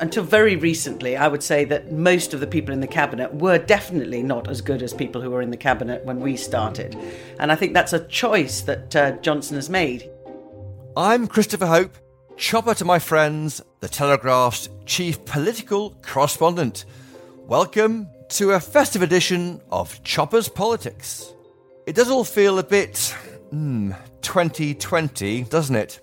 Until very recently, I would say that most of the people in the cabinet were definitely not as good as people who were in the cabinet when we started. And I think that's a choice that uh, Johnson has made. I'm Christopher Hope, chopper to my friends, the Telegraph's chief political correspondent. Welcome to a festive edition of Choppers Politics. It does all feel a bit, hmm, 2020, doesn't it?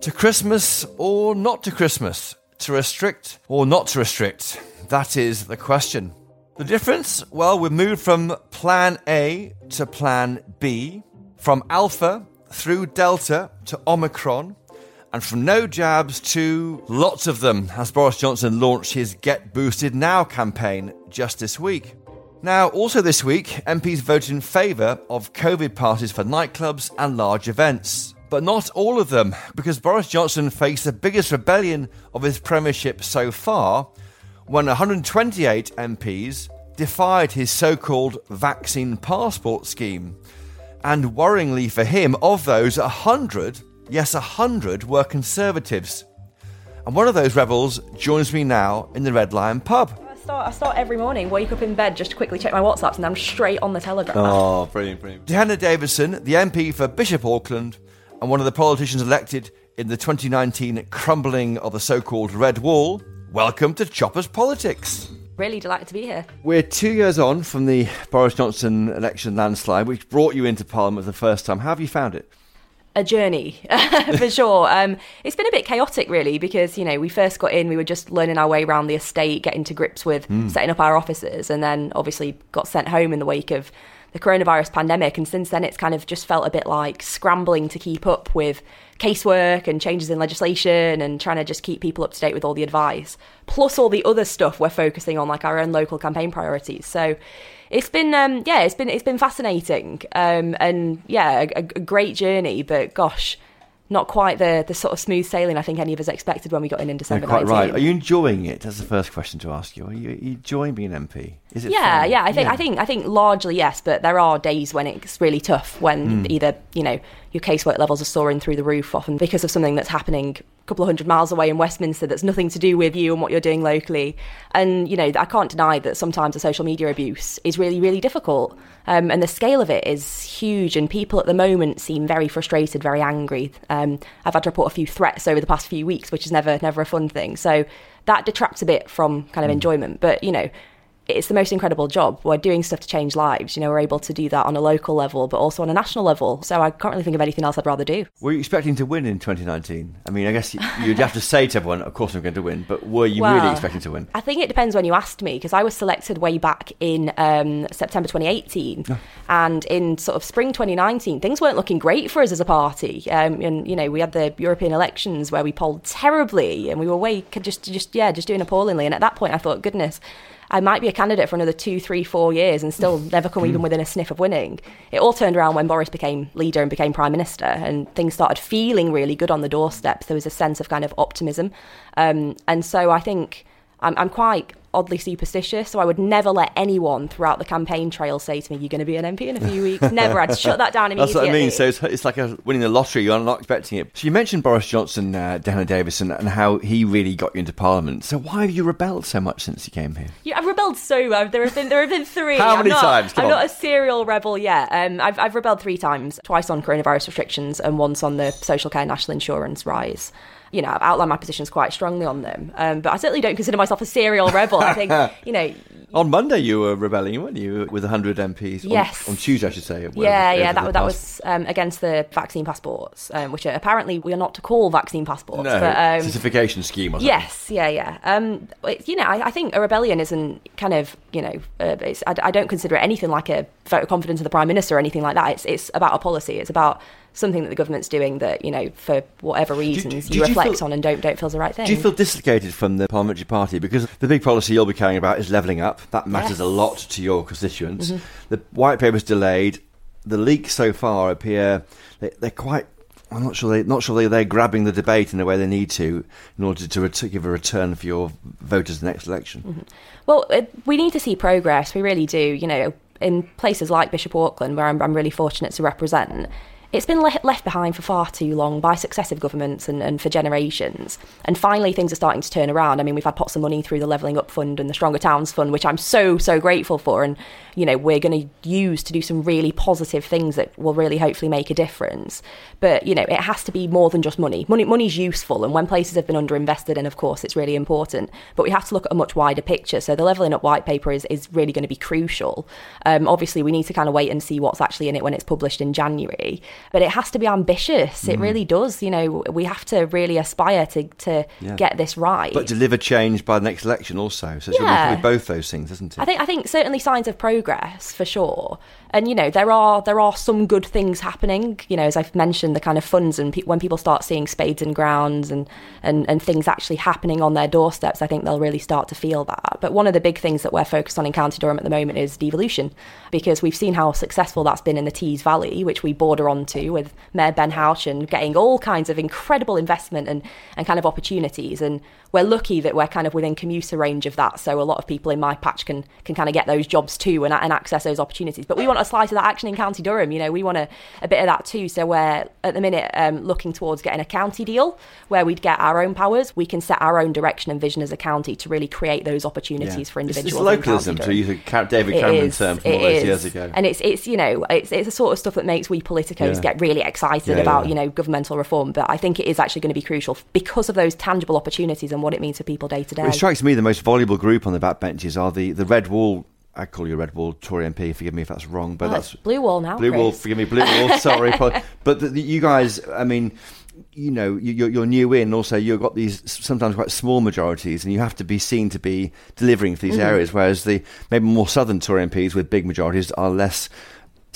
To Christmas or not to Christmas? To restrict or not to restrict? That is the question. The difference? Well, we've moved from Plan A to Plan B, from Alpha through Delta to Omicron, and from no jabs to lots of them as Boris Johnson launched his Get Boosted Now campaign just this week. Now, also this week, MPs voted in favour of COVID passes for nightclubs and large events but not all of them, because Boris Johnson faced the biggest rebellion of his premiership so far when 128 MPs defied his so called vaccine passport scheme. And worryingly for him, of those, 100, yes, 100 were Conservatives. And one of those rebels joins me now in the Red Lion pub. I start, I start every morning, wake up in bed just to quickly check my WhatsApps, and I'm straight on the Telegraph. Oh, brilliant, brilliant. Dehenna Davison, the MP for Bishop Auckland, and one of the politicians elected in the 2019 crumbling of the so called Red Wall. Welcome to Choppers Politics. Really delighted to be here. We're two years on from the Boris Johnson election landslide, which brought you into Parliament for the first time. How have you found it? a journey for sure. Um, it's been a bit chaotic, really, because you know we first got in, we were just learning our way around the estate, getting to grips with mm. setting up our offices, and then obviously got sent home in the wake of the coronavirus pandemic. And since then, it's kind of just felt a bit like scrambling to keep up with casework and changes in legislation and trying to just keep people up to date with all the advice, plus all the other stuff we're focusing on, like our own local campaign priorities. So it's been, um, yeah, it's been it's been fascinating, um, and yeah, a, a great journey. But gosh not quite the the sort of smooth sailing I think any of us expected when we got in in December. Yeah, quite 19. right. Are you enjoying it? That's the first question to ask you. Are you, are you enjoying being an MP? Is it? Yeah, fun? yeah. I think yeah. I think I think largely yes, but there are days when it's really tough when mm. either you know your casework levels are soaring through the roof, often because of something that's happening couple of hundred miles away in Westminster that's nothing to do with you and what you're doing locally. And you know, I can't deny that sometimes the social media abuse is really really difficult, um, and the scale of it is huge. And people at the moment seem very frustrated, very angry. Um, I've had to report a few threats over the past few weeks, which is never never a fun thing. So that detracts a bit from kind of mm. enjoyment. But you know, it's the most incredible job. We're doing stuff to change lives. You know, we're able to do that on a local level, but also on a national level. So I can't really think of anything else I'd rather do. Were you expecting to win in 2019? I mean, I guess you'd have to say to everyone, of course I'm going to win, but were you well, really expecting to win? I think it depends when you asked me, because I was selected way back in um, September 2018. Oh. And in sort of spring 2019, things weren't looking great for us as a party. Um, and, you know, we had the European elections where we polled terribly and we were way, just, just yeah, just doing appallingly. And at that point, I thought, goodness, I might be a candidate for another two, three, four years and still never come even within a sniff of winning. It all turned around when Boris became leader and became prime minister, and things started feeling really good on the doorsteps. There was a sense of kind of optimism, um, and so I think I'm, I'm quite oddly superstitious, so I would never let anyone throughout the campaign trail say to me, "You're going to be an MP in a few weeks." Never. I'd shut that down immediately. That's what I mean. So it's, it's like a winning the lottery. You're not expecting it. So you mentioned Boris Johnson, uh, Dehenna Davison, and how he really got you into Parliament. So why have you rebelled so much since you came here? Yeah, I've rebelled so much. There have been there have been three. how many I'm not, times? Come I'm on. not a serial rebel yet. Um, I've I've rebelled three times. Twice on coronavirus restrictions, and once on the social care national insurance rise you know, I've outlined my positions quite strongly on them. Um, but I certainly don't consider myself a serial rebel. I think you know. On Monday, you were rebelling, weren't you, with 100 MPs? Yes. On, Tuesday, I should say. Yeah, yeah, that, was that was um, against the vaccine passports, um, which are, apparently we are not to call vaccine passports. No, but, um, certification scheme or something. Yes, yeah, yeah. Um, it's, you know, I, I think a rebellion isn't kind of, you know, uh, it's, I, I don't consider it anything like a vote of confidence of the prime minister or anything like that. It's it's about a policy. It's about something that the government's doing that you know for whatever reasons did you you reflect feel- on and don't don't feel the right thing. Do you feel dislocated from the parliamentary party? Because the big policy you'll be caring about is levelling up. That matters Yes. a lot to your constituents. Mm-hmm. The white paper's delayed. The leaks so far appear they, they're quite. I'm not sure they not sure they, they're grabbing the debate in the way they need to in order to, ret- give a return for your voters in the next election. Mm-hmm. Well, uh, we need to see progress. We really do. You know, in places like Bishop Auckland, where I'm, I'm really fortunate to represent, it's been le- left behind for far too long by successive governments and, and for generations. And finally, things are starting to turn around. I mean, we've had pots of money through the Levelling Up Fund and the Stronger Towns Fund, which I'm so, so grateful for. And, you know, we're going to use to do some really positive things that will really hopefully make a difference. But, you know, it has to be more than just money. Money Money's useful. And when places have been underinvested in, of course, it's really important. But we have to look at a much wider picture. So the Levelling Up white paper is, is really going to be crucial. Um, obviously, we need to kind of wait and see what's actually in it when it's published in January. But it has to be ambitious. It mm. really does. You know, we have to really aspire to, to Yeah. get this right. But deliver change by the next election also. So it's Yeah. going to be both those things, isn't it? I think I think certainly signs of progress for sure. And you know there are there are some good things happening. You know, as I've mentioned, the kind of funds and pe- when people start seeing spades and grounds and, and and things actually happening on their doorsteps, I think they'll really start to feel that. But one of the big things that we're focused on in County Durham at the moment is devolution, because we've seen how successful that's been in the Tees Valley, which we border onto with Mayor Ben Houchen and getting all kinds of incredible investment and and kind of opportunities. And we're lucky that we're kind of within commuter range of that, so a lot of people in my patch can can kind of get those jobs too and, and access those opportunities. But we want a slice of that action in County Durham. You know, we want a, a bit of that too. So we're at the minute um, looking towards getting a county deal where we'd get our own powers. We can set our own direction and vision as a county to really create those opportunities for individuals. It's, County localism, to use a David Cameron term from all those years ago. And it's it's you know it's it's the sort of stuff that makes we politicos Yeah. get really excited Yeah, about yeah. you know governmental reform. But I think it is actually going to be crucial because of those tangible opportunities and what it means for people day to day. It strikes me the most voluble group on the backbenches are the, the Red Wall. I call you Red Wall Tory MP. Forgive me if that's wrong, but Well, that's Blue Wall now, Blue Wall. Forgive me, Blue Wall. Sorry, but, but the, the, you guys. I mean, you know, you, you're, you're new in. Also, you've got these sometimes quite small majorities, and you have to be seen to be delivering for these Mm-hmm. areas. Whereas the maybe more southern Tory MPs with big majorities are less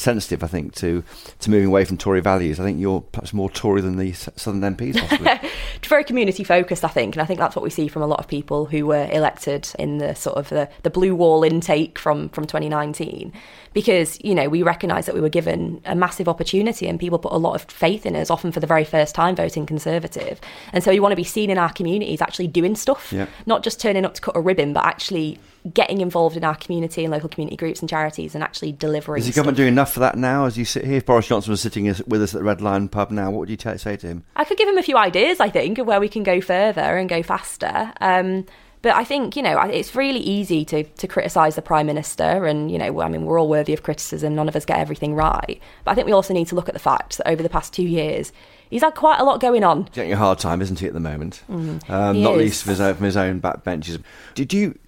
sensitive, I think, to to moving away from Tory values. I think you're perhaps more Tory than the southern MPs, possibly. very community focused, I think, and I think that's what we see from a lot of people who were elected in the sort of the, the blue wall intake from from 2019, because you know we recognise that we were given a massive opportunity and people put a lot of faith in us, often for the very first time voting Conservative, and so we want to be seen in our communities actually doing stuff, Yeah. not just turning up to cut a ribbon, but actually getting involved in our community and local community groups and charities and actually delivering. Is the government doing enough for that now? As you sit here, if Boris Johnson was sitting with us at the Red Lion pub now, what would you t- say to him? I could give him a few ideas, I think, of where we can go further and go faster. Um, but I think, you know, it's really easy to, to criticise the Prime Minister. And, you know, I mean, we're all worthy of criticism. None of us get everything right. But I think we also need to look at the fact that over the past two years, he's had quite a lot going on. He's getting a hard time, isn't he, at the moment? Um, Mm-hmm. He not is. least from his, own, from his own backbenches. Did you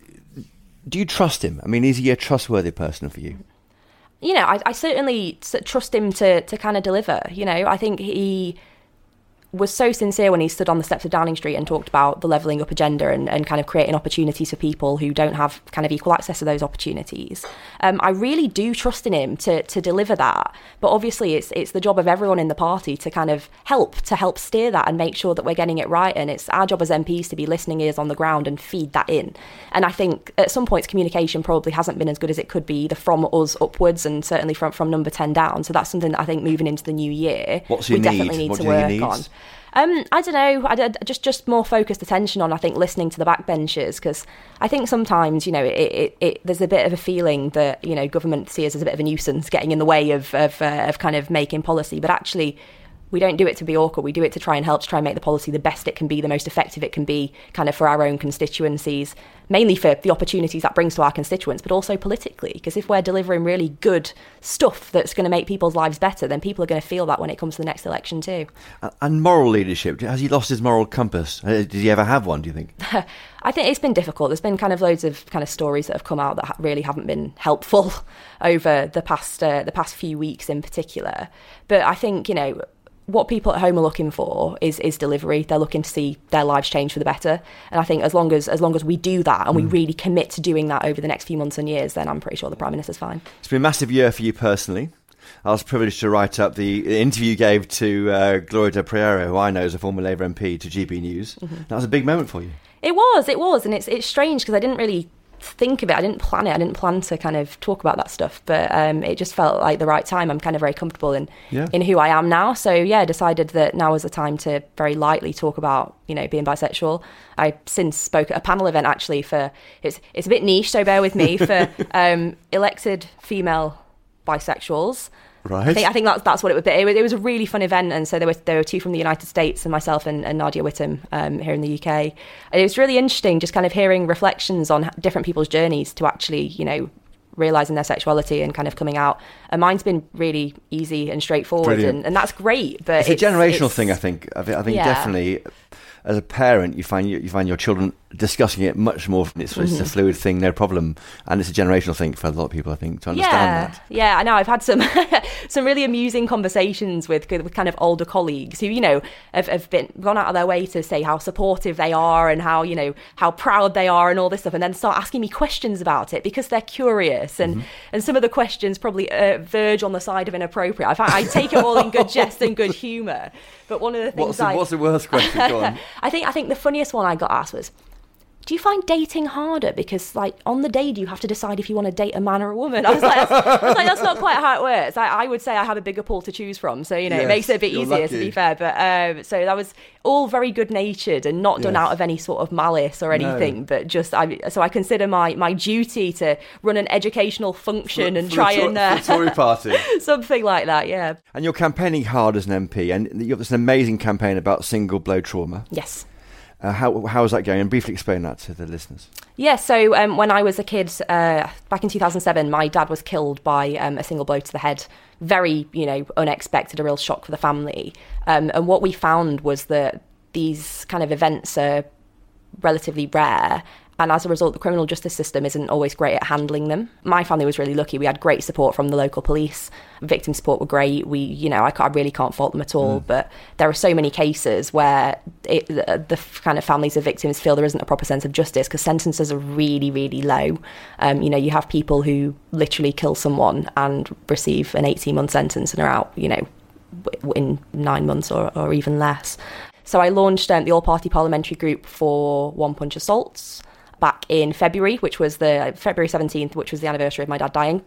do you trust him? I mean, is he a trustworthy person for you? you know, I, I certainly trust him to to kind of deliver. You know, I think he was so sincere when he stood on the steps of Downing Street and talked about the levelling up agenda and, and kind of creating opportunities for people who don't have kind of equal access to those opportunities. Um, I really do trust in him to to deliver that. But obviously, it's it's the job of everyone in the party to kind of help to help steer that and make sure that we're getting it right. And it's our job as MPs to be listening ears on the ground and feed that in. And I think at some points communication probably hasn't been as good as it could be, either from us upwards and certainly from from number ten down. So that's something that I think moving into the new year What's we need? definitely need What to do you think work on. Um, I don't know. I did- just just more focused attention on I think listening to the backbenchers because I think sometimes you know it, it, it there's a bit of a feeling that you know government see us as a bit of a nuisance getting in the way of of, uh, of kind of making policy, but actually we don't do it to be awkward. We do it to try and help to try and make the policy the best it can be, the most effective it can be, kind of for our own constituencies, mainly for the opportunities that brings to our constituents, but also politically. Because if we're delivering really good stuff that's going to make people's lives better, then people are going to feel that when it comes to the next election too. And moral leadership, has he lost his moral compass? Uh, did he ever have one, do you think? I think it's been difficult. There's been kind of loads of kind of stories that have come out that really haven't been helpful over the past uh, the past few weeks in particular. But I think you know what people at home are looking for is is delivery. They're looking to see their lives change for the better. And I think as long as as long as we do that and mm. we really commit to doing that over the next few months and years, then I'm pretty sure the prime minister's fine. It's been a massive year for you personally. I was privileged to write up the interview you gave to uh, Gloria De Piero, who I know is a former Labour MP, to GB News. Mm-hmm. That was a big moment for you. It was, it was, and it's it's strange because I didn't really think of it. I didn't plan it. I didn't plan to kind of talk about that stuff, but um, it just felt like the right time. I'm kind of very comfortable in yeah. in who I am now. So yeah, decided that now was the time to very lightly talk about you know being bisexual. I since spoke at a panel event actually for it's it's a bit niche, so bear with me for um, elected female bisexuals. Right. I think, I think that's that's what it would be. It was, it was, a really fun event, and so there were there were two from the United States and myself and, and Nadia Whittome um, here in the UK. And it was really interesting, just kind of hearing reflections on different people's journeys to actually, you know, realizing their sexuality and kind of coming out. And mine's been really easy and straightforward, and, and, that's great. But it's, it's a generational it's, thing, I think. I think, I think yeah. definitely as a parent, you find you, you find your children discussing it much more. It's, it's, a mm-hmm. fluid thing, no problem, and it's a generational thing for a lot of people. I think to understand yeah, that. Yeah, I know. I've had some some really amusing conversations with with kind of older colleagues who you know have, have been gone out of their way to say how supportive they are and how you know how proud they are and all this stuff, and then start asking me questions about it because they're curious and mm-hmm. and some of the questions probably uh, verge on the side of inappropriate. I, I take it all in good jest and good humour. But one of the things what's the, I, what's the worst question? I think I think the funniest one I got asked was, do you find dating harder? Because like on the day do you have to decide if you want to date a man or a woman. I was like that's, I was like, that's not quite how it works. I, I, would say i have a bigger pool to choose from so you know yes, it makes it a bit easier lucky. to be fair. But um, so that was all very good natured and not done yes. out of any sort of malice or anything no. but just I, so i consider my my duty to run an educational function for, and for try to- and uh, Tory party? something like that yeah. And you're campaigning hard as an mp and you have this amazing campaign about single blow trauma. Yes uh, how how is that going? And briefly explain that to the listeners. Yeah, so um, when I was a kid, uh, back in 2007, my dad was killed by um, a single blow to the head. Very, you know, unexpected, a real shock for the family. Um, and what we found was that these kind of events are relatively rare and as a result, the criminal justice system isn't always great at handling them. My family was really lucky. We had great support from the local police. Victim support were great. We, you know, I, I really can't fault them at all. Mm. But there are so many cases where it, the, the, kind of families of victims feel there isn't a proper sense of justice because sentences are really, really low. Um, you know, you have people who literally kill someone and receive an 18 month sentence and are out, you know, in nine months or, or even less. So I launched um, the All Party Parliamentary Group for One Punch Assaults back in February, which was the February 17th, which was the anniversary of my dad dying.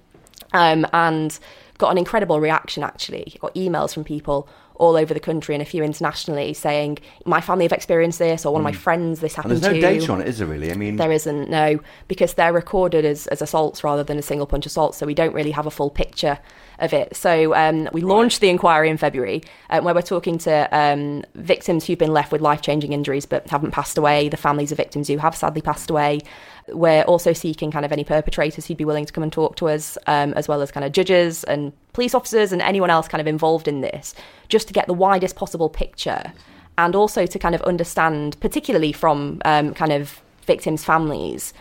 Um, and got an incredible reaction actually. Got emails from people all over the country and a few internationally saying my family have experienced this or one mm. of my hmm. friends this happened and there's no to. data on it, is there really? I mean, there isn't no because they're recorded as, as assaults rather than a single punch assault, so we don't really have a full picture of it. So um, we launched the inquiry in February, uh, where we're talking to um, victims who've been left with life changing injuries but haven't passed away, the families of victims who have sadly passed away. We're also seeking kind of any perpetrators who'd be willing to come and talk to us, um, as well as kind of judges and police officers and anyone else kind of involved in this, just to get the widest possible picture. And also to kind of understand, particularly from um, kind of victims' families,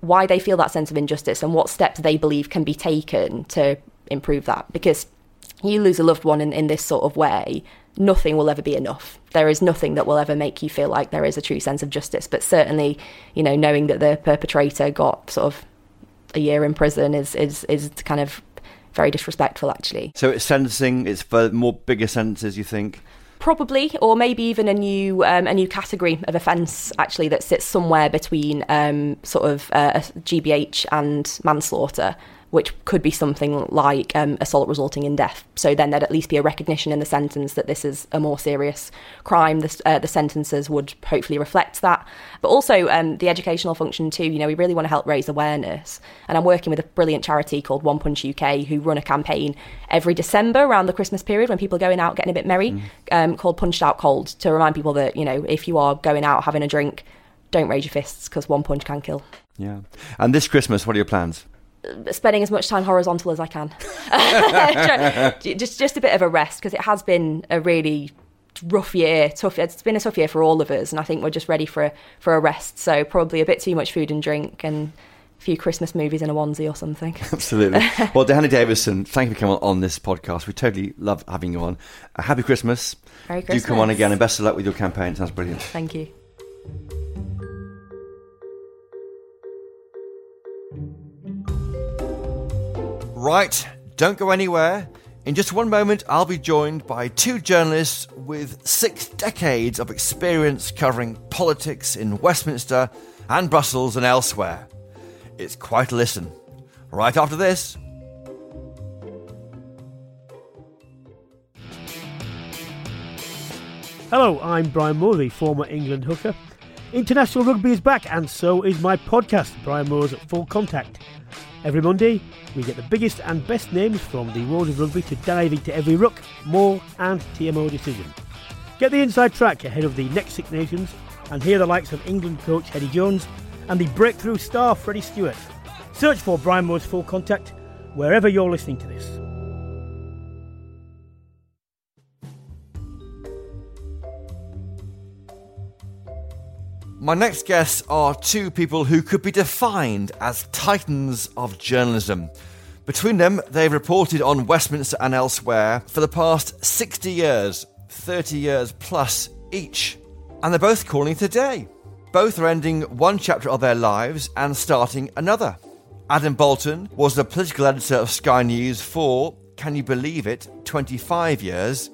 why they feel that sense of injustice and what steps they believe can be taken to improve that. Because you lose a loved one in, in this sort of way, nothing will ever be enough. There is nothing that will ever make you feel like there is a true sense of justice. But certainly, you know, knowing that the perpetrator got sort of a year in prison is is is kind of very disrespectful, actually. So it's sentencing. It's for more bigger sentences. You think? Probably, or maybe even a new um, a new category of offence actually that sits somewhere between um, sort of uh, GBH and manslaughter which could be something like um, assault resulting in death. So then there'd at least be a recognition in the sentence that this is a more serious crime. The, uh, the sentences would hopefully reflect that. But also um, the educational function too. You know, we really want to help raise awareness. And I'm working with a brilliant charity called One Punch UK who run a campaign every December around the Christmas period when people are going out getting a bit merry, mm. um, called Punched Out Cold to remind people that you know if you are going out having a drink, don't raise your fists because one punch can kill. Yeah. And this Christmas, what are your plans? Spending as much time horizontal as I can. just just a bit of a rest because it has been a really rough year, tough. It's been a tough year for all of us, and I think we're just ready for a, for a rest. So probably a bit too much food and drink and. A few Christmas movies in a onesie or something. Absolutely. well, Dehenna Davison, thank you for coming on this podcast. We totally love having you on. Uh, happy Christmas. Merry Christmas. Do come on again, and best of luck with your campaign. It sounds brilliant. Thank you. Right, don't go anywhere. In just one moment, I'll be joined by two journalists with six decades of experience covering politics in Westminster and Brussels and elsewhere. It's quite a listen. Right after this. Hello, I'm Brian Moore, the former England hooker. International rugby is back, and so is my podcast, Brian Moore's Full Contact. Every Monday, we get the biggest and best names from the world of rugby to dive into every ruck, maul, and TMO decision. Get the inside track ahead of the next Six Nations and hear the likes of England coach Eddie Jones and the breakthrough star Freddie Stewart. Search for Brian Moore's Full Contact wherever you're listening to this. My next guests are two people who could be defined as titans of journalism. Between them, they've reported on Westminster and elsewhere for the past 60 years, 30 years plus each. And they're both calling today. Both are ending one chapter of their lives and starting another. Adam Boulton was the political editor of Sky News for, can you believe it, 25 years,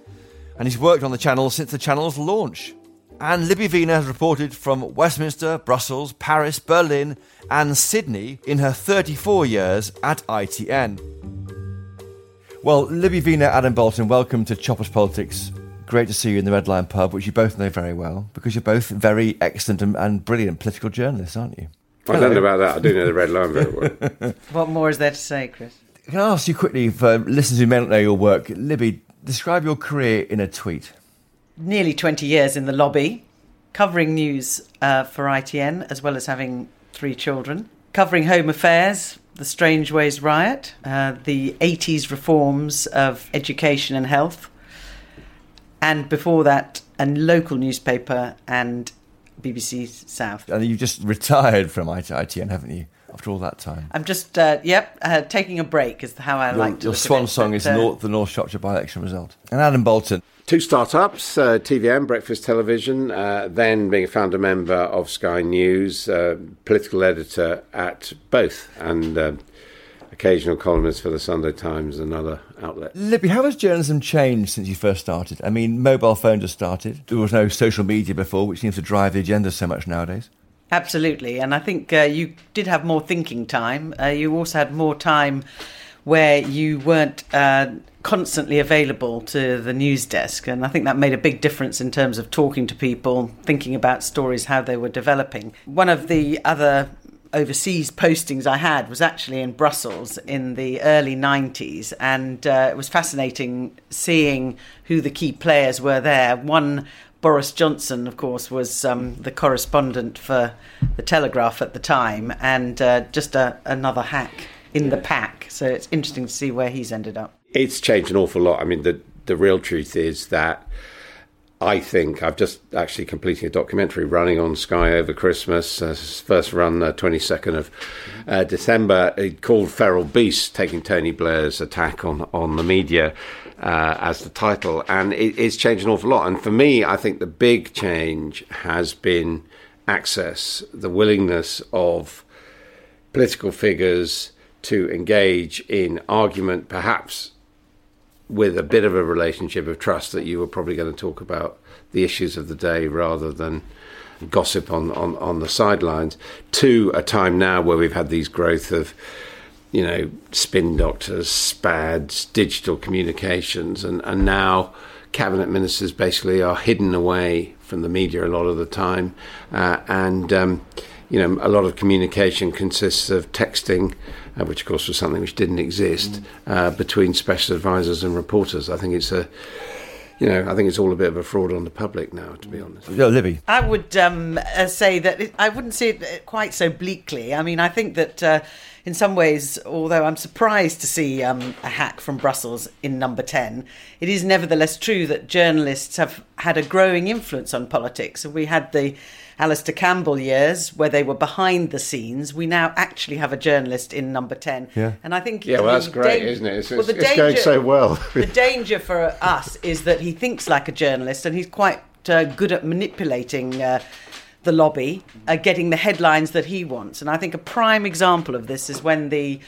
and he's worked on the channel since the channel's launch. And Libby Wiener has reported from Westminster, Brussels, Paris, Berlin, and Sydney in her 34 years at ITN. Well, Libby Wiener, Adam Boulton, welcome to Choppers Politics. Great to see you in the Red Lion pub, which you both know very well, because you're both very excellent and, and brilliant political journalists, aren't you? I don't know about that. I do know the Red Lion very well. what more is there to say, Chris? Can I ask you quickly, for listeners who may not know your work, Libby, describe your career in a tweet nearly 20 years in the lobby, covering news uh, for ITN, as well as having three children, covering home affairs, the Strangeways riot, uh, the 80s reforms of education and health, and before that, a local newspaper and BBC South. And you've just retired from ITN, haven't you? After all that time, I'm just uh, yep uh, taking a break is how I your, like to. Your swan song is uh, North, the North Shropshire by-election result. And Adam Boulton, two startups, uh, TV-am, Breakfast Television, uh, then being a founder member of Sky News, uh, political editor at both, and uh, occasional columnist for the Sunday Times and other outlets. Libby, how has journalism changed since you first started? I mean, mobile phones have started. There was no social media before, which seems to drive the agenda so much nowadays. Absolutely, and I think uh, you did have more thinking time. Uh, you also had more time where you weren't uh, constantly available to the news desk. And I think that made a big difference in terms of talking to people, thinking about stories, how they were developing. One of the other overseas postings I had was actually in Brussels in the early 90s, and uh, it was fascinating seeing who the key players were there. One Boris Johnson, of course, was um, the correspondent for the Telegraph at the time, and uh, just a, another hack in the pack. So it's interesting to see where he's ended up. It's changed an awful lot. I mean, the the real truth is that I think I've just actually completing a documentary running on Sky over Christmas. Uh, first run, uh, 22nd of uh, December, called Feral Beast, taking Tony Blair's attack on, on the media uh, as the title. And it, it's changed an awful lot. And for me, I think the big change has been access, the willingness of political figures to engage in argument, perhaps with a bit of a relationship of trust that you were probably going to talk about the issues of the day rather than gossip on, on, on the sidelines, to a time now where we've had these growth of you know, spin doctors, SPADs, digital communications, and, and now cabinet ministers basically are hidden away from the media a lot of the time. Uh, and, um, you know, a lot of communication consists of texting, uh, which of course was something which didn't exist, mm. uh, between special advisors and reporters. I think it's a you know, I think it's all a bit of a fraud on the public now, to be honest. Yeah, Libby. I would um, uh, say that it, I wouldn't see it quite so bleakly. I mean, I think that uh, in some ways, although I'm surprised to see um, a hack from Brussels in number 10, it is nevertheless true that journalists have had a growing influence on politics. We had the Alastair Campbell years where they were behind the scenes. We now actually have a journalist in number 10. Yeah. And I think. Yeah, well, that's great, da- isn't it? It's, well, it's, it's going so well. the danger for us is that he thinks like a journalist and he's quite uh, good at manipulating. Uh, the lobby are getting the headlines that he wants. And I think a prime example of this is when the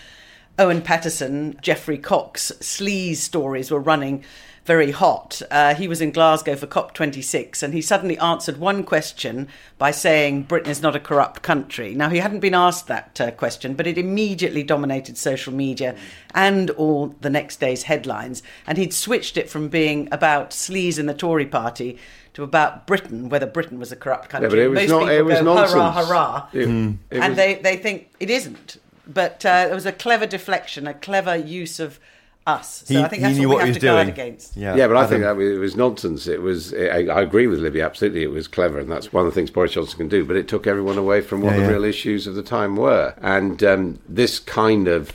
Owen Paterson, Geoffrey Cox sleaze stories were running very hot. Uh, he was in Glasgow for COP26 and he suddenly answered one question by saying Britain is not a corrupt country. Now, he hadn't been asked that uh, question, but it immediately dominated social media and all the next day's headlines. And he'd switched it from being about sleaze in the Tory party to about Britain, whether Britain was a corrupt country. Yeah, but it was Most not. people It was go, nonsense. Hurrah, hurrah! It- Hmm. it and was- they, they think it isn't. But uh, it was a clever deflection, a clever use of us. So He- I think that's knew what what we he have was to guard doing. against. Yeah, Yeah, but I Adam. think that was, it was nonsense. It was. I, I agree with Libby. Absolutely, it was clever, and that's one of the things Boris Johnson can do. But it took everyone away from what Yeah, the yeah. real issues of the time were. And um, this kind of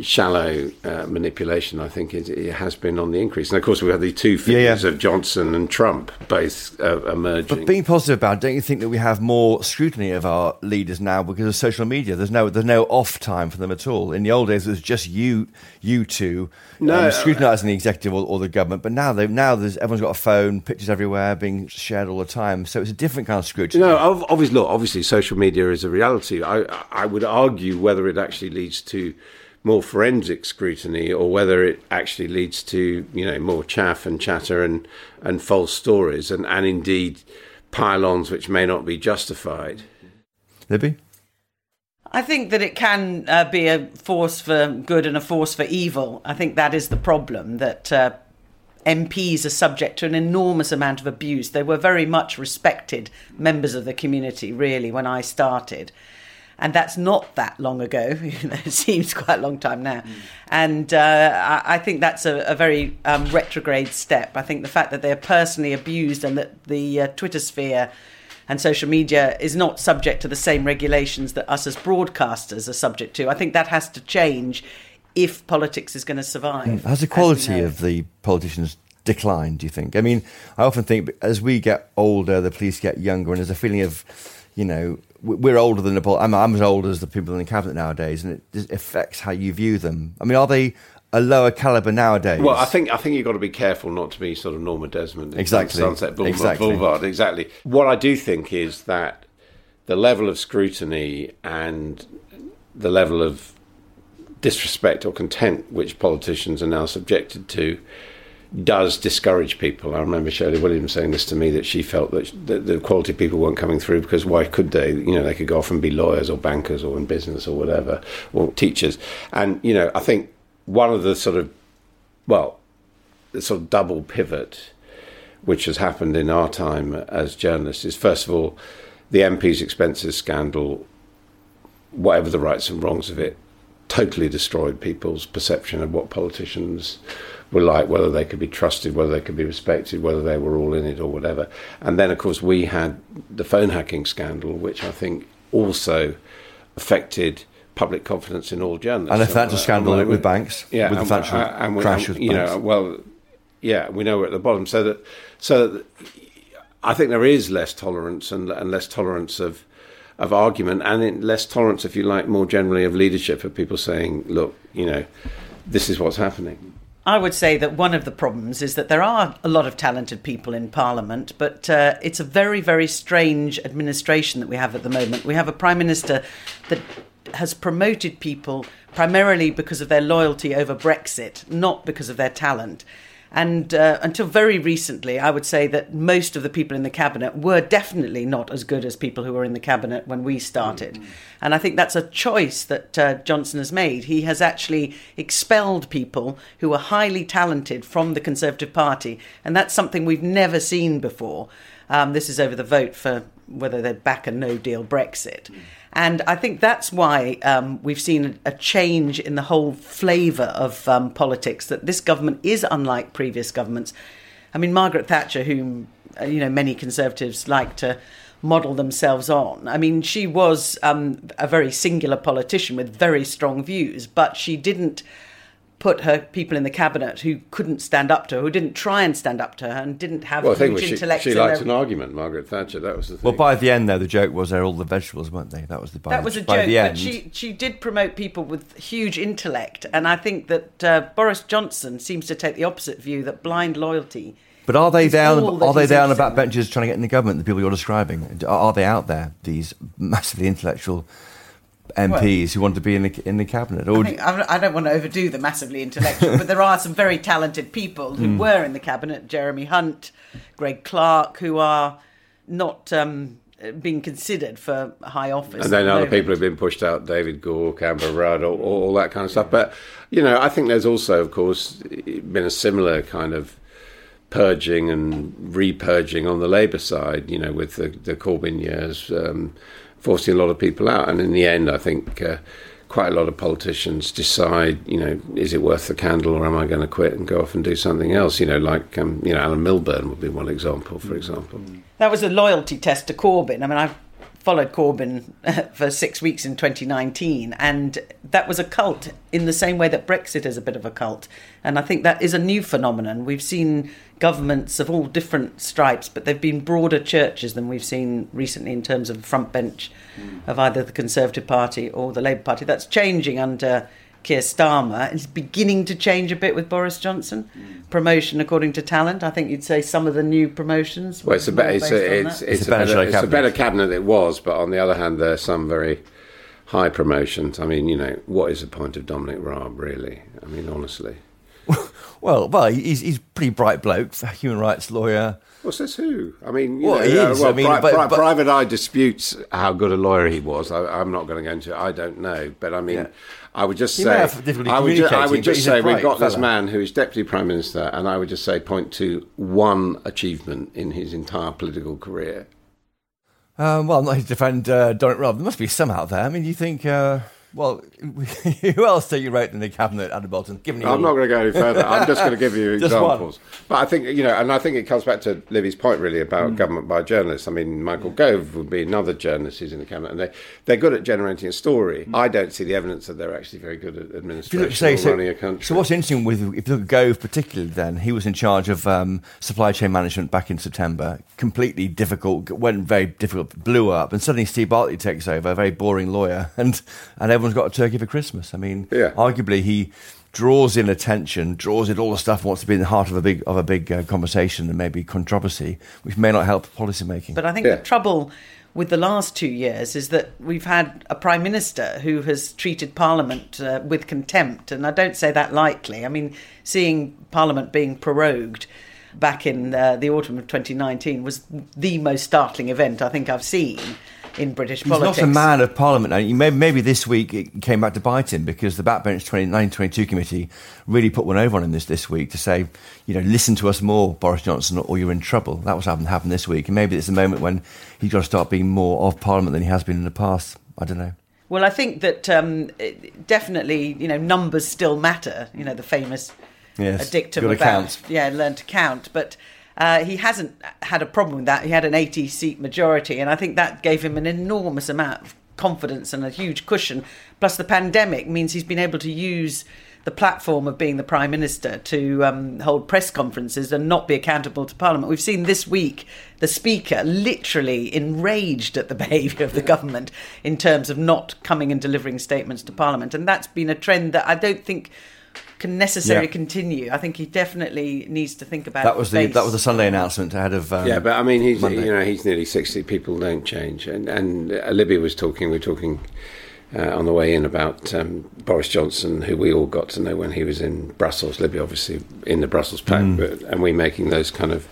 shallow uh, manipulation, I think, is, it has been on the increase. And of course, we have the two figures yeah. of Johnson and Trump both uh, emerging. But being positive about it, don't you think that we have more scrutiny of our leaders now because of social media? There's no there's no off time for them at all. In the old days, it was just you you two No, um, scrutinising the executive or, or the government. But now they now there's everyone's got a phone, pictures everywhere being shared all the time. So it's a different kind of scrutiny. No, obviously, look, obviously, social media is a reality. I, I would argue whether it actually leads to more forensic scrutiny or whether it actually leads to you know more chaff and chatter and and false stories and and indeed pylons which may not be justified. Libby. I think that it can uh, be a force for good and a force for evil. I think that is the problem that uh, MPs are subject to an enormous amount of abuse. They were very much respected members of the community, really, when I started. And that's not that long ago. You know, it seems quite a long time now. And uh, I, I think that's a, a very um, retrograde step. I think the fact that they're personally abused and that the uh, Twitter sphere and social media is not subject to the same regulations that us as broadcasters are subject to. I think that has to change if politics is going to survive. Has the quality of the politicians declined, do you think? I mean, I often think as we get older, the police get younger, and there's a feeling of, you know, we're older than the I'm, I'm as old as the people in the cabinet nowadays, and it affects how you view them. I mean, are they a lower caliber nowadays? Well, I think I think you've got to be careful not to be sort of Norma Desmond. Exactly. Sunset Boulevard. Exactly. Boulevard. Exactly. What I do think is that the level of scrutiny and the level of disrespect or contempt which politicians are now subjected to does discourage people. I remember Shirley Williams saying this to me that she felt that the, the quality people weren't coming through because why could they? You know, they could go off and be lawyers or bankers or in business or whatever or teachers. And you know, I think one of the sort of well, the sort of double pivot which has happened in our time as journalists is first of all the MP's expenses scandal, whatever the rights and wrongs of it, totally destroyed people's perception of what politicians were like, whether they could be trusted, whether they could be respected, whether they were all in it or whatever. And then, of course, we had the phone hacking scandal, which I think also affected public confidence in all journalists. And a financial uh, scandal and with banks, yeah, with the and, financial uh, and crash and, with you banks. know, well, yeah, we know we're at the bottom. So that, so that I think there is less tolerance and, and less tolerance of of argument and less tolerance, if you like, more generally of leadership of people saying, look, you know, this is what's happening. I would say that one of the problems is that there are a lot of talented people in Parliament, but uh, it's a very, very strange administration that we have at the moment. We have a Prime Minister that has promoted people primarily because of their loyalty over Brexit, not because of their talent. And uh, until very recently, I would say that most of the people in the cabinet were definitely not as good as people who were in the cabinet when we started. Mm-hmm. And I think that's a choice that uh, Johnson has made. He has actually expelled people who were highly talented from the Conservative Party. And that's something we've never seen before. Um, this is over the vote for whether they'd back a no deal Brexit. Mm. And I think that's why um, we've seen a change in the whole flavour of um, politics, that this government is unlike previous governments. I mean, Margaret Thatcher, whom, uh, you know, many Conservatives like to model themselves on. I mean, she was um, a very singular politician with very strong views, but she didn't put her people in the cabinet who couldn't stand up to her, who didn't try and stand up to her, and didn't have well, huge she, intellect. She liked an argument, Margaret Thatcher. That was the thing. Well, by the end, though, the joke was they're all the vegetables, weren't they? That was the. By, the way. that was a by joke, the end, but she she did promote people with huge intellect, and I think that uh, Boris Johnson seems to take the opposite view that blind loyalty. But are they down? Are they down about benches trying to get in the government? The people you're describing are they out there? These massively intellectual MPs well, who want to be in the in the cabinet. Or I, think, I don't want to overdo the massively intellectual, but there are some very talented people who mm. were in the cabinet: Jeremy Hunt, Greg Clark, who are not um, being considered for high office. And then the other moment. people have been pushed out: David Gauke, Amber Rudd, all, all that kind of stuff. But you know, I think there's also, of course, been a similar kind of purging and repurging on the Labour side. You know, with the, the Corbyn years. Um, forcing a lot of people out. And in the end, I think uh, quite a lot of politicians decide, you know, is it worth the candle or am I going to quit and go off and do something else? You know, like, um, you know, Alan Milburn would be one example, for example. That was a loyalty test to Corbyn. I mean, I followed Corbyn for six weeks in 2019, and that was a cult in the same way that Brexit is a bit of a cult. And I think that is a new phenomenon. We've seen governments of all different stripes, but they've been broader churches than we've seen recently in terms of the front bench mm. of either the Conservative Party or the Labour Party. That's changing under Keir Starmer. is beginning to change a bit with Boris Johnson. Mm. Promotion according to talent. I think you'd say some of the new promotions. Well, it's a, be- it's, a, it's, it's, it's, a, better, it's a better cabinet than it was, but on the other hand, there are some very high promotions. I mean, you know, what is the point of Dominic Raab, really? I mean, honestly. Well, well, he's he's pretty bright bloke, human rights lawyer. Well, says who? I mean, you well, know, he is. Uh, well, I mean, pri- but, but, Private Eye disputes how good a lawyer he was. I, am not going to go into it. I don't know, but I mean, yeah. I would just say, I would, ju- I would just say, we've got fella. this man who is deputy prime minister, and I would just say, point to one achievement in his entire political career. Um, well, I'm not here to defend uh, Dominic Raab. There must be some out there. I mean, you think. Uh well, who else do you rate in the cabinet, Adam Boulton? Given I'm not going to go any further. I'm just going to give you examples. But I think you know, and I think it comes back to Libby's point really about mm. government by journalists. I mean, Michael Gove would be another journalist who's in the cabinet, and they they're good at generating a story. Mm. I don't see the evidence that they're actually very good at administration say, so, running a country. So what's interesting with if you look at Gove particularly, then he was in charge of um, supply chain management back in September. Completely difficult, went very difficult, blew up, and suddenly Steve Barclay takes over, a very boring lawyer, and and everyone's got a turkey for Christmas. I mean, yeah. arguably he draws in attention, draws in all the stuff wants to be in the heart of a big of a big uh, conversation and maybe controversy, which may not help policy making. But I think yeah. the trouble with the last two years is that we've had a prime minister who has treated Parliament uh, with contempt, and I don't say that lightly. I mean, seeing Parliament being prorogued back in uh, the autumn of 2019 was the most startling event I think I've seen in British He's politics. not a man of Parliament. Maybe, maybe this week it came back to bite him because the Backbench 1922 committee really put one over on him this, this week to say, you know, listen to us more, Boris Johnson, or you're in trouble. That was happened happened this week, and maybe it's a moment when he's got to start being more of Parliament than he has been in the past. I don't know. Well, I think that um, definitely, you know, numbers still matter. You know, the famous yes, dictum about count. yeah, learn to count, but uh, he hasn't had a problem with that. He had an 80 seat majority, and I think that gave him an enormous amount of confidence and a huge cushion. Plus, the pandemic means he's been able to use the platform of being the prime minister to um, hold press conferences and not be accountable to parliament. We've seen this week the speaker literally enraged at the behaviour of the government in terms of not coming and delivering statements to parliament, and that's been a trend that I don't think can necessarily yeah. continue. I think he definitely needs to think about that. Was the that was the Sunday announcement ahead of um, yeah, but I mean he's Monday. you know he's nearly sixty. People don't change, and and uh, Libby was talking. We are talking uh, on the way in about um, Boris Johnson, who we all got to know when he was in Brussels. Libby, obviously, in the Brussels pact, mm. but, and we making those kind of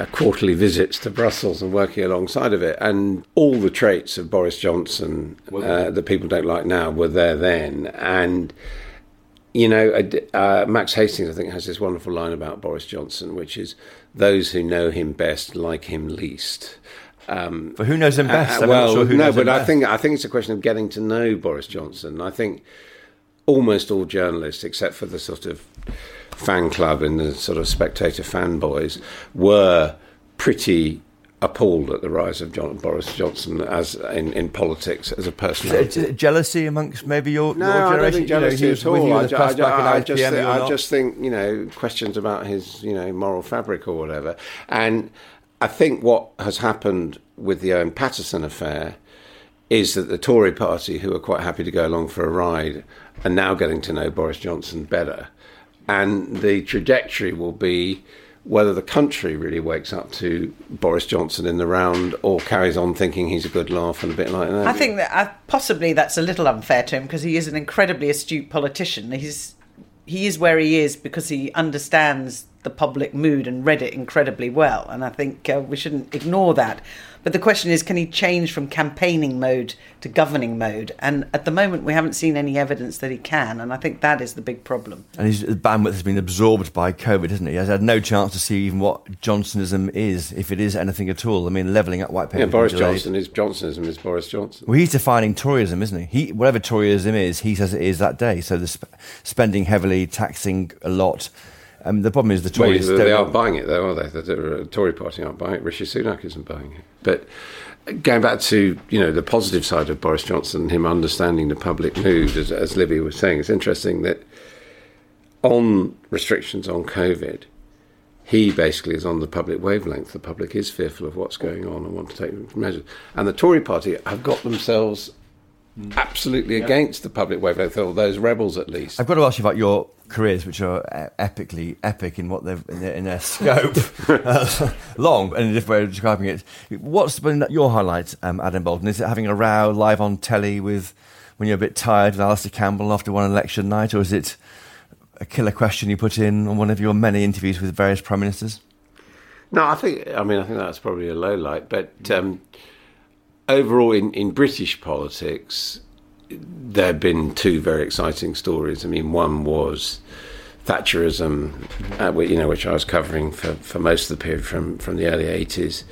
uh, quarterly visits to Brussels and working alongside of it. And all the traits of Boris Johnson uh, that people don't like now were there then. And, you know, uh, Max Hastings, I think, has this wonderful line about Boris Johnson, which is those who know him best like him least. Um, For who knows him best? Uh, well, sure no, but I think I think it's a question of getting to know Boris Johnson. I think almost all journalists, except for the sort of fan club and the sort of spectator fanboys, were pretty appalled at the rise of John, Boris Johnson as in, in politics as a person. jealousy amongst maybe your, no, your generation? I don't think jealousy you know, at all. I, I, I, just think, I just think you know questions about his you know moral fabric or whatever, and I think what has happened with the Owen Paterson affair is that the Tory party, who are quite happy to go along for a ride, are now getting to know Boris Johnson better. And the trajectory will be whether the country really wakes up to Boris Johnson in the round or carries on thinking he's a good laugh and a bit like that. I think that uh, possibly that's a little unfair to him because he is an incredibly astute politician. He's he is where he is because he understands the public mood and read it incredibly well. And I think uh, we shouldn't ignore that. But the question is, can he change from campaigning mode to governing mode? And at the moment, we haven't seen any evidence that he can. And I think that is the big problem. And his bandwidth has been absorbed by COVID, hasn't he? He has had no chance to see even what Johnsonism is, if it is anything at all. I mean, levelling up white paper. Yeah, Boris Johnson is Johnsonism is Boris Johnson. Well, he's defining Toryism, isn't he? he whatever Toryism is, he says it is that day. So the sp- spending heavily, taxing a lot um, the problem is the Tories. Well, they are buying it, though, are they? The, Tory party aren't buying it. Rishi Sunak isn't buying it. But going back to you know the positive side of Boris Johnson, him understanding the public mood, as, as Libby was saying, it's interesting that on restrictions on COVID, he basically is on the public wavelength. The public is fearful of what's going on and want to take measures. And the Tory party have got themselves absolutely yeah. against the public wavelength, or those rebels at least. I've got to ask you about your careers, which are epically epic in what they've in their, in their scope, uh, long and a different way of describing it. What's been your highlight, um, Adam Boulton? Is it having a row live on telly with when you're a bit tired with Alastair Campbell after one election night, or is it a killer question you put in on one of your many interviews with various prime ministers? No, I think I mean I think that's probably a low light, but um, overall in, in British politics, there have been two very exciting stories. I mean, one was Thatcherism, uh, you know, which I was covering for, for most of the period from, from the early 80s,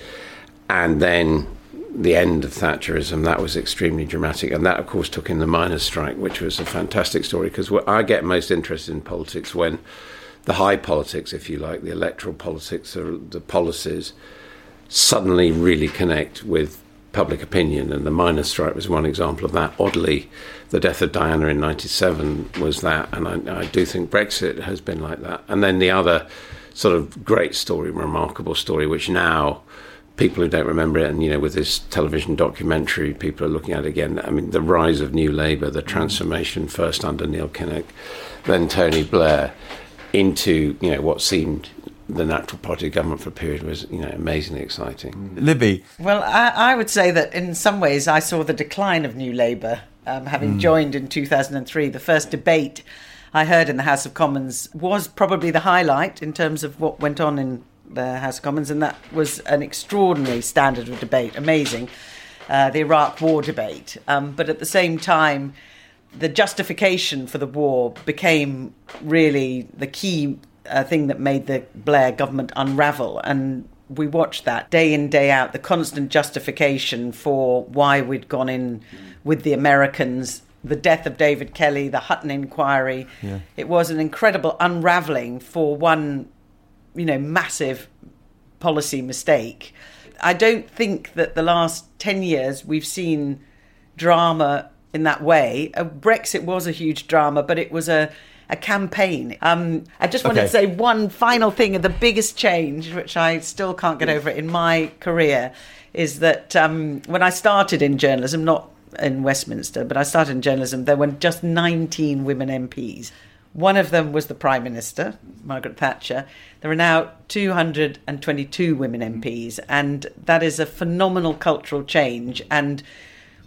and then the end of Thatcherism. That was extremely dramatic, and that, of course, took in the miners' strike, which was a fantastic story because I get most interested in politics when the high politics, if you like, the electoral politics, or the policies, suddenly really connect with public opinion, and the miners' strike was one example of that. Oddly, the death of Diana in '97 was that, and I, I, do think Brexit has been like that. And then the other sort of great story, remarkable story, which now people who don't remember it, and you know, with this television documentary, people are looking at it again. I mean, the rise of New Labour, the transformation first under Neil Kinnock, then Tony Blair, into you know what seemed the natural party government for a period was, you know, amazingly exciting. Mm. Libby. Well, I, I, would say that in some ways I saw the decline of New Labour, um, having mm. joined in 2003. The first debate I heard in the House of Commons was probably the highlight in terms of what went on in the House of Commons, and that was an extraordinary standard of debate, amazing. Uh, the Iraq War debate, um, but at the same time, the justification for the war became really the key a thing that made the Blair government unravel. And we watched that day in, day out, the constant justification for why we'd gone in with the Americans, the death of David Kelly, the Hutton inquiry. Yeah. It was an incredible unraveling for one, you know, massive policy mistake. I don't think that the last 10 years we've seen drama in that way. Uh, Brexit was a huge drama, but it was a a campaign. Um, I just wanted okay. to say one final thing, the biggest change, which I still can't get over in my career, is that um, when I started in journalism, not in Westminster, but I started in journalism, there were just 19 women MPs. One of them was the Prime Minister, Margaret Thatcher. There are now 222 women MPs, and that is a phenomenal cultural change. And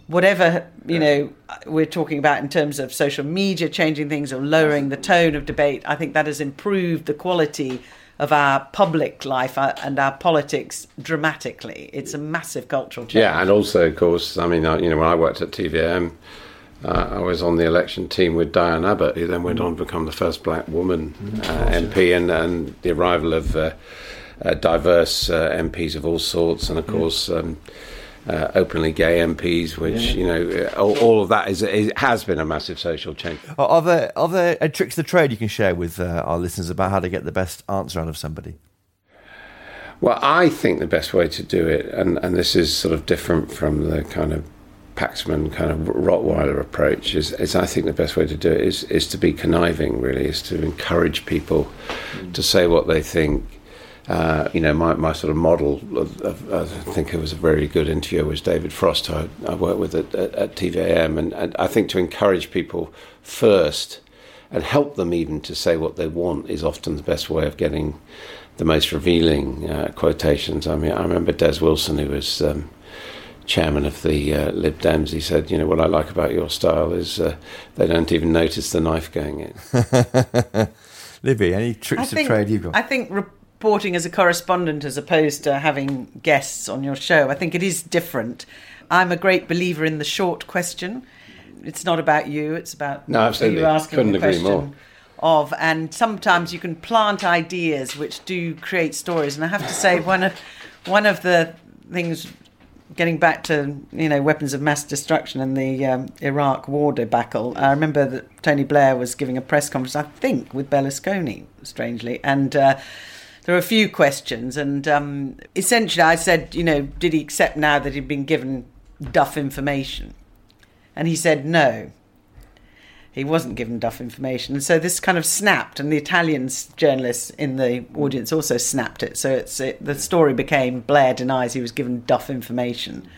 whatever you know we're talking about in terms of social media changing things or lowering the tone of debate, I think that has improved the quality of our public life uh, and our politics dramatically. It's a massive cultural change. Yeah, and also, of course, I mean, you know, when I worked at TV-am, uh, I was on the election team with Diane Abbott, who then went on to become the first black woman uh, MP, and, and the arrival of uh, uh diverse uh, MPs of all sorts, and of course. Um, uh, openly gay MPs, which yeah. you know, all, all, of that is, is, has been a massive social change. Are there are there tricks of the trade you can share with uh, our listeners about how to get the best answer out of somebody? Well, I think the best way to do it, and, and this is sort of different from the kind of Paxman kind of Rottweiler approach is, is I think the best way to do it is is to be conniving really is to encourage people mm. to say what they think uh, you know my, my sort of model of, of, I think it was a very good interview was David Frost who I, I worked with at, at, at TV-am and, and I think to encourage people first and help them even to say what they want is often the best way of getting the most revealing uh, quotations I mean I remember Des Wilson who was um, chairman of the uh, Lib Dems, he said, "You know what I like about your style is uh, they don't even notice the knife going in." Libby, any tricks think, of trade you've got? I think reporting as a correspondent as opposed to having guests on your show, I think it is different. I'm a great believer in the short question. It's not about you; it's about no, absolutely. you asking Couldn't the question of. And sometimes you can plant ideas which do create stories. And I have to say, one of one of the things getting back to you know weapons of mass destruction and the um, Iraq war debacle, I remember that Tony Blair was giving a press conference, I think, with Berlusconi, strangely, and. Uh, there were a few questions, and um, essentially, I said, you know, did he accept now that he'd been given duff information? And he said no he wasn't given duff information. And so this kind of snapped, and the Italian journalists in the audience also snapped it. So it's it, the story became Blair denies he was given duff information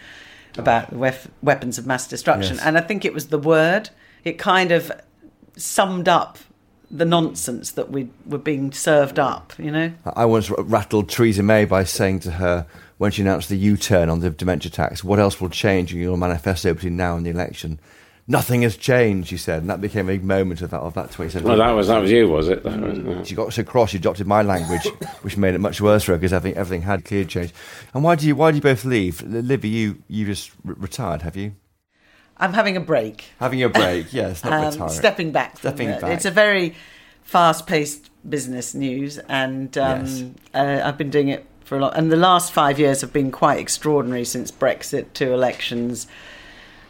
about the wef- weapons of mass destruction. Yes. And I think it was the word. It kind of summed up the nonsense that we were being served up, you know? I once rattled Theresa May by saying to her, when she announced the U turn on the dementia tax, what else will change in your manifesto between now and the election? nothing has changed, she said, and that became a big moment of that of that 2017. Well, that was that was you, was it? Mm. Was, yeah. She got so cross, she adopted my language, which made it much worse for her because everything everything had clear change. And why do you why do you both leave, Libby? You you just re- retired, have you? I'm having a break. Having a break, yes, not um. Stepping back. Stepping back. It's a very fast-paced business news, and um, yes. uh, I've been doing it for a lot. And the last five years have been quite extraordinary since Brexit, two elections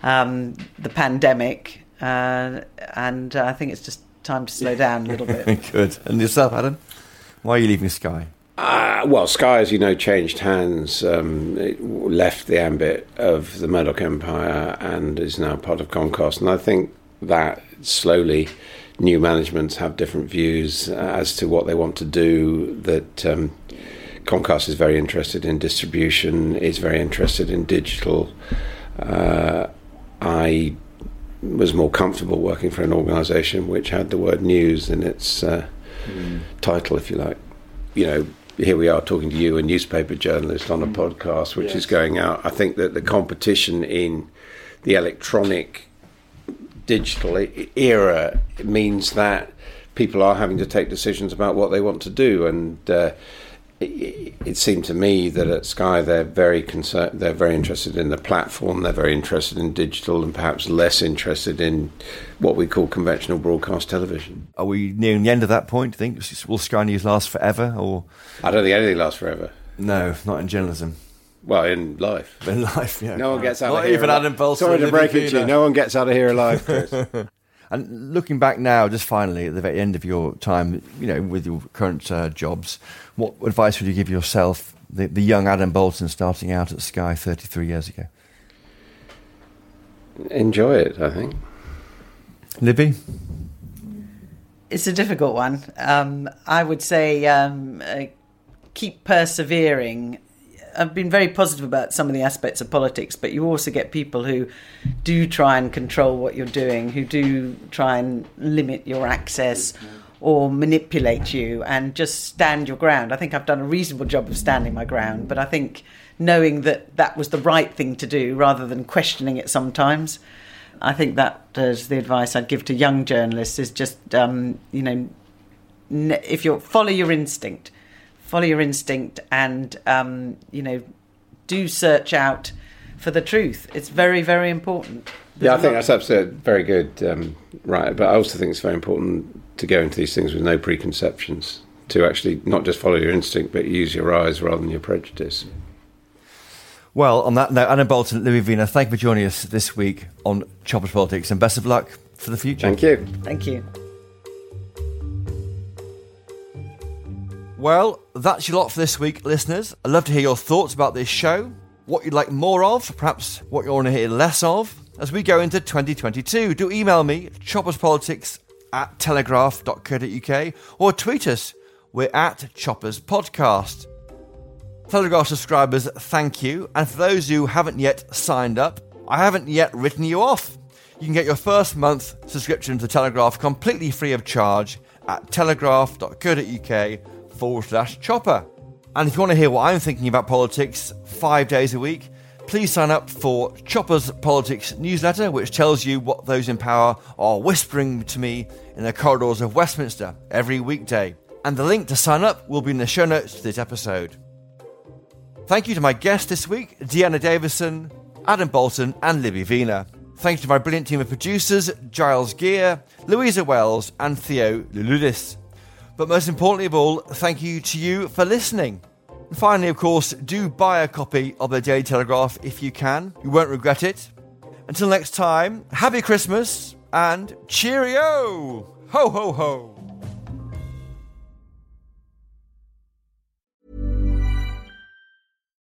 um, the pandemic, uh, and uh, I think it's just time to slow down a little bit. Good. And yourself, Adam? Why are you leaving Sky? Uh, well, Sky, as you know, changed hands, um, left the ambit of the Murdoch empire and is now part of Comcast. And I think that slowly new managements have different views as to what they want to do. That um, Comcast is very interested in distribution, is very interested in digital. Uh, I was more comfortable working for an organisation which had the word news in its uh, mm. title, if you like. You know, here we are talking to you, a newspaper journalist, on a mm. podcast which yes. is going out. I think that the competition in the electronic digital era means that people are having to take decisions about what they want to do and. Uh, it, it seemed to me that at Sky they're very concerned, they're very interested in the platform, they're very interested in digital, and perhaps less interested in what we call conventional broadcast television. Are we nearing the end of that point? Do you think will Sky News last forever, or I don't think anything lasts forever. No, not in journalism. Well, in life. In life, yeah. No one gets out not of here. Not even Adam Boulton. Sorry to break it to you. No one gets out of here alive, Chris. and looking back now, just finally at the very end of your time, you know, with your current uh, jobs, what advice would you give yourself, the, the young Adam Boulton starting out at Sky 33 years ago? Enjoy it, I think. Libby? It's a difficult one. Um, I would say um, uh, keep persevering. I've been very positive about some of the aspects of politics, but you also get people who do try and control what you're doing, who do try and limit your access or manipulate you and just stand your ground. I think I've done a reasonable job of standing my ground, but I think knowing that that was the right thing to do rather than questioning it sometimes. I think that is the advice I'd give to young journalists is just, um, you know, if you follow your instinct, follow your instinct and, um, you know, do search out for the truth. It's very, very important. There's yeah, I think that's absolutely very good, um, right? But I also think it's very important to go into these things with no preconceptions, to actually not just follow your instinct, but use your eyes rather than your prejudice. Well, on that note, Adam Boulton, Libby Wiener, thank you for joining us this week on Choppers Politics, and best of luck for the future. Thank you. Thank you. Well, that's your lot for this week, listeners. I'd love to hear your thoughts about this show, what you'd like more of, perhaps what you want to hear less of. As we go into 2022, do email me, chopperspolitics at telegraph.co.uk, or tweet us. We're at Choppers Podcast. Telegraph subscribers, thank you. And for those who haven't yet signed up, I haven't yet written you off. You can get your first month subscription to Telegraph completely free of charge at telegraph.co.uk forward slash chopper. And if you want to hear what I'm thinking about politics five days a week, please sign up for Chopper's Politics newsletter, which tells you what those in power are whispering to me in the corridors of Westminster every weekday. And the link to sign up will be in the show notes to this episode. Thank you to my guests this week, Dehenna Davison, Adam Boulton, and Libby Wiener. Thank you to my brilliant team of producers, Giles Gear, Louisa Wells, and Theo Luludis. But most importantly of all, thank you to you for listening. And finally, of course, do buy a copy of the Daily Telegraph if you can. You won't regret it. Until next time, happy Christmas and cheerio! Ho ho ho!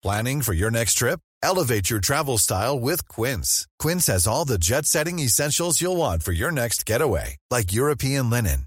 Planning for your next trip? Elevate your travel style with Quince. Quince has all the jet setting essentials you'll want for your next getaway, like European linen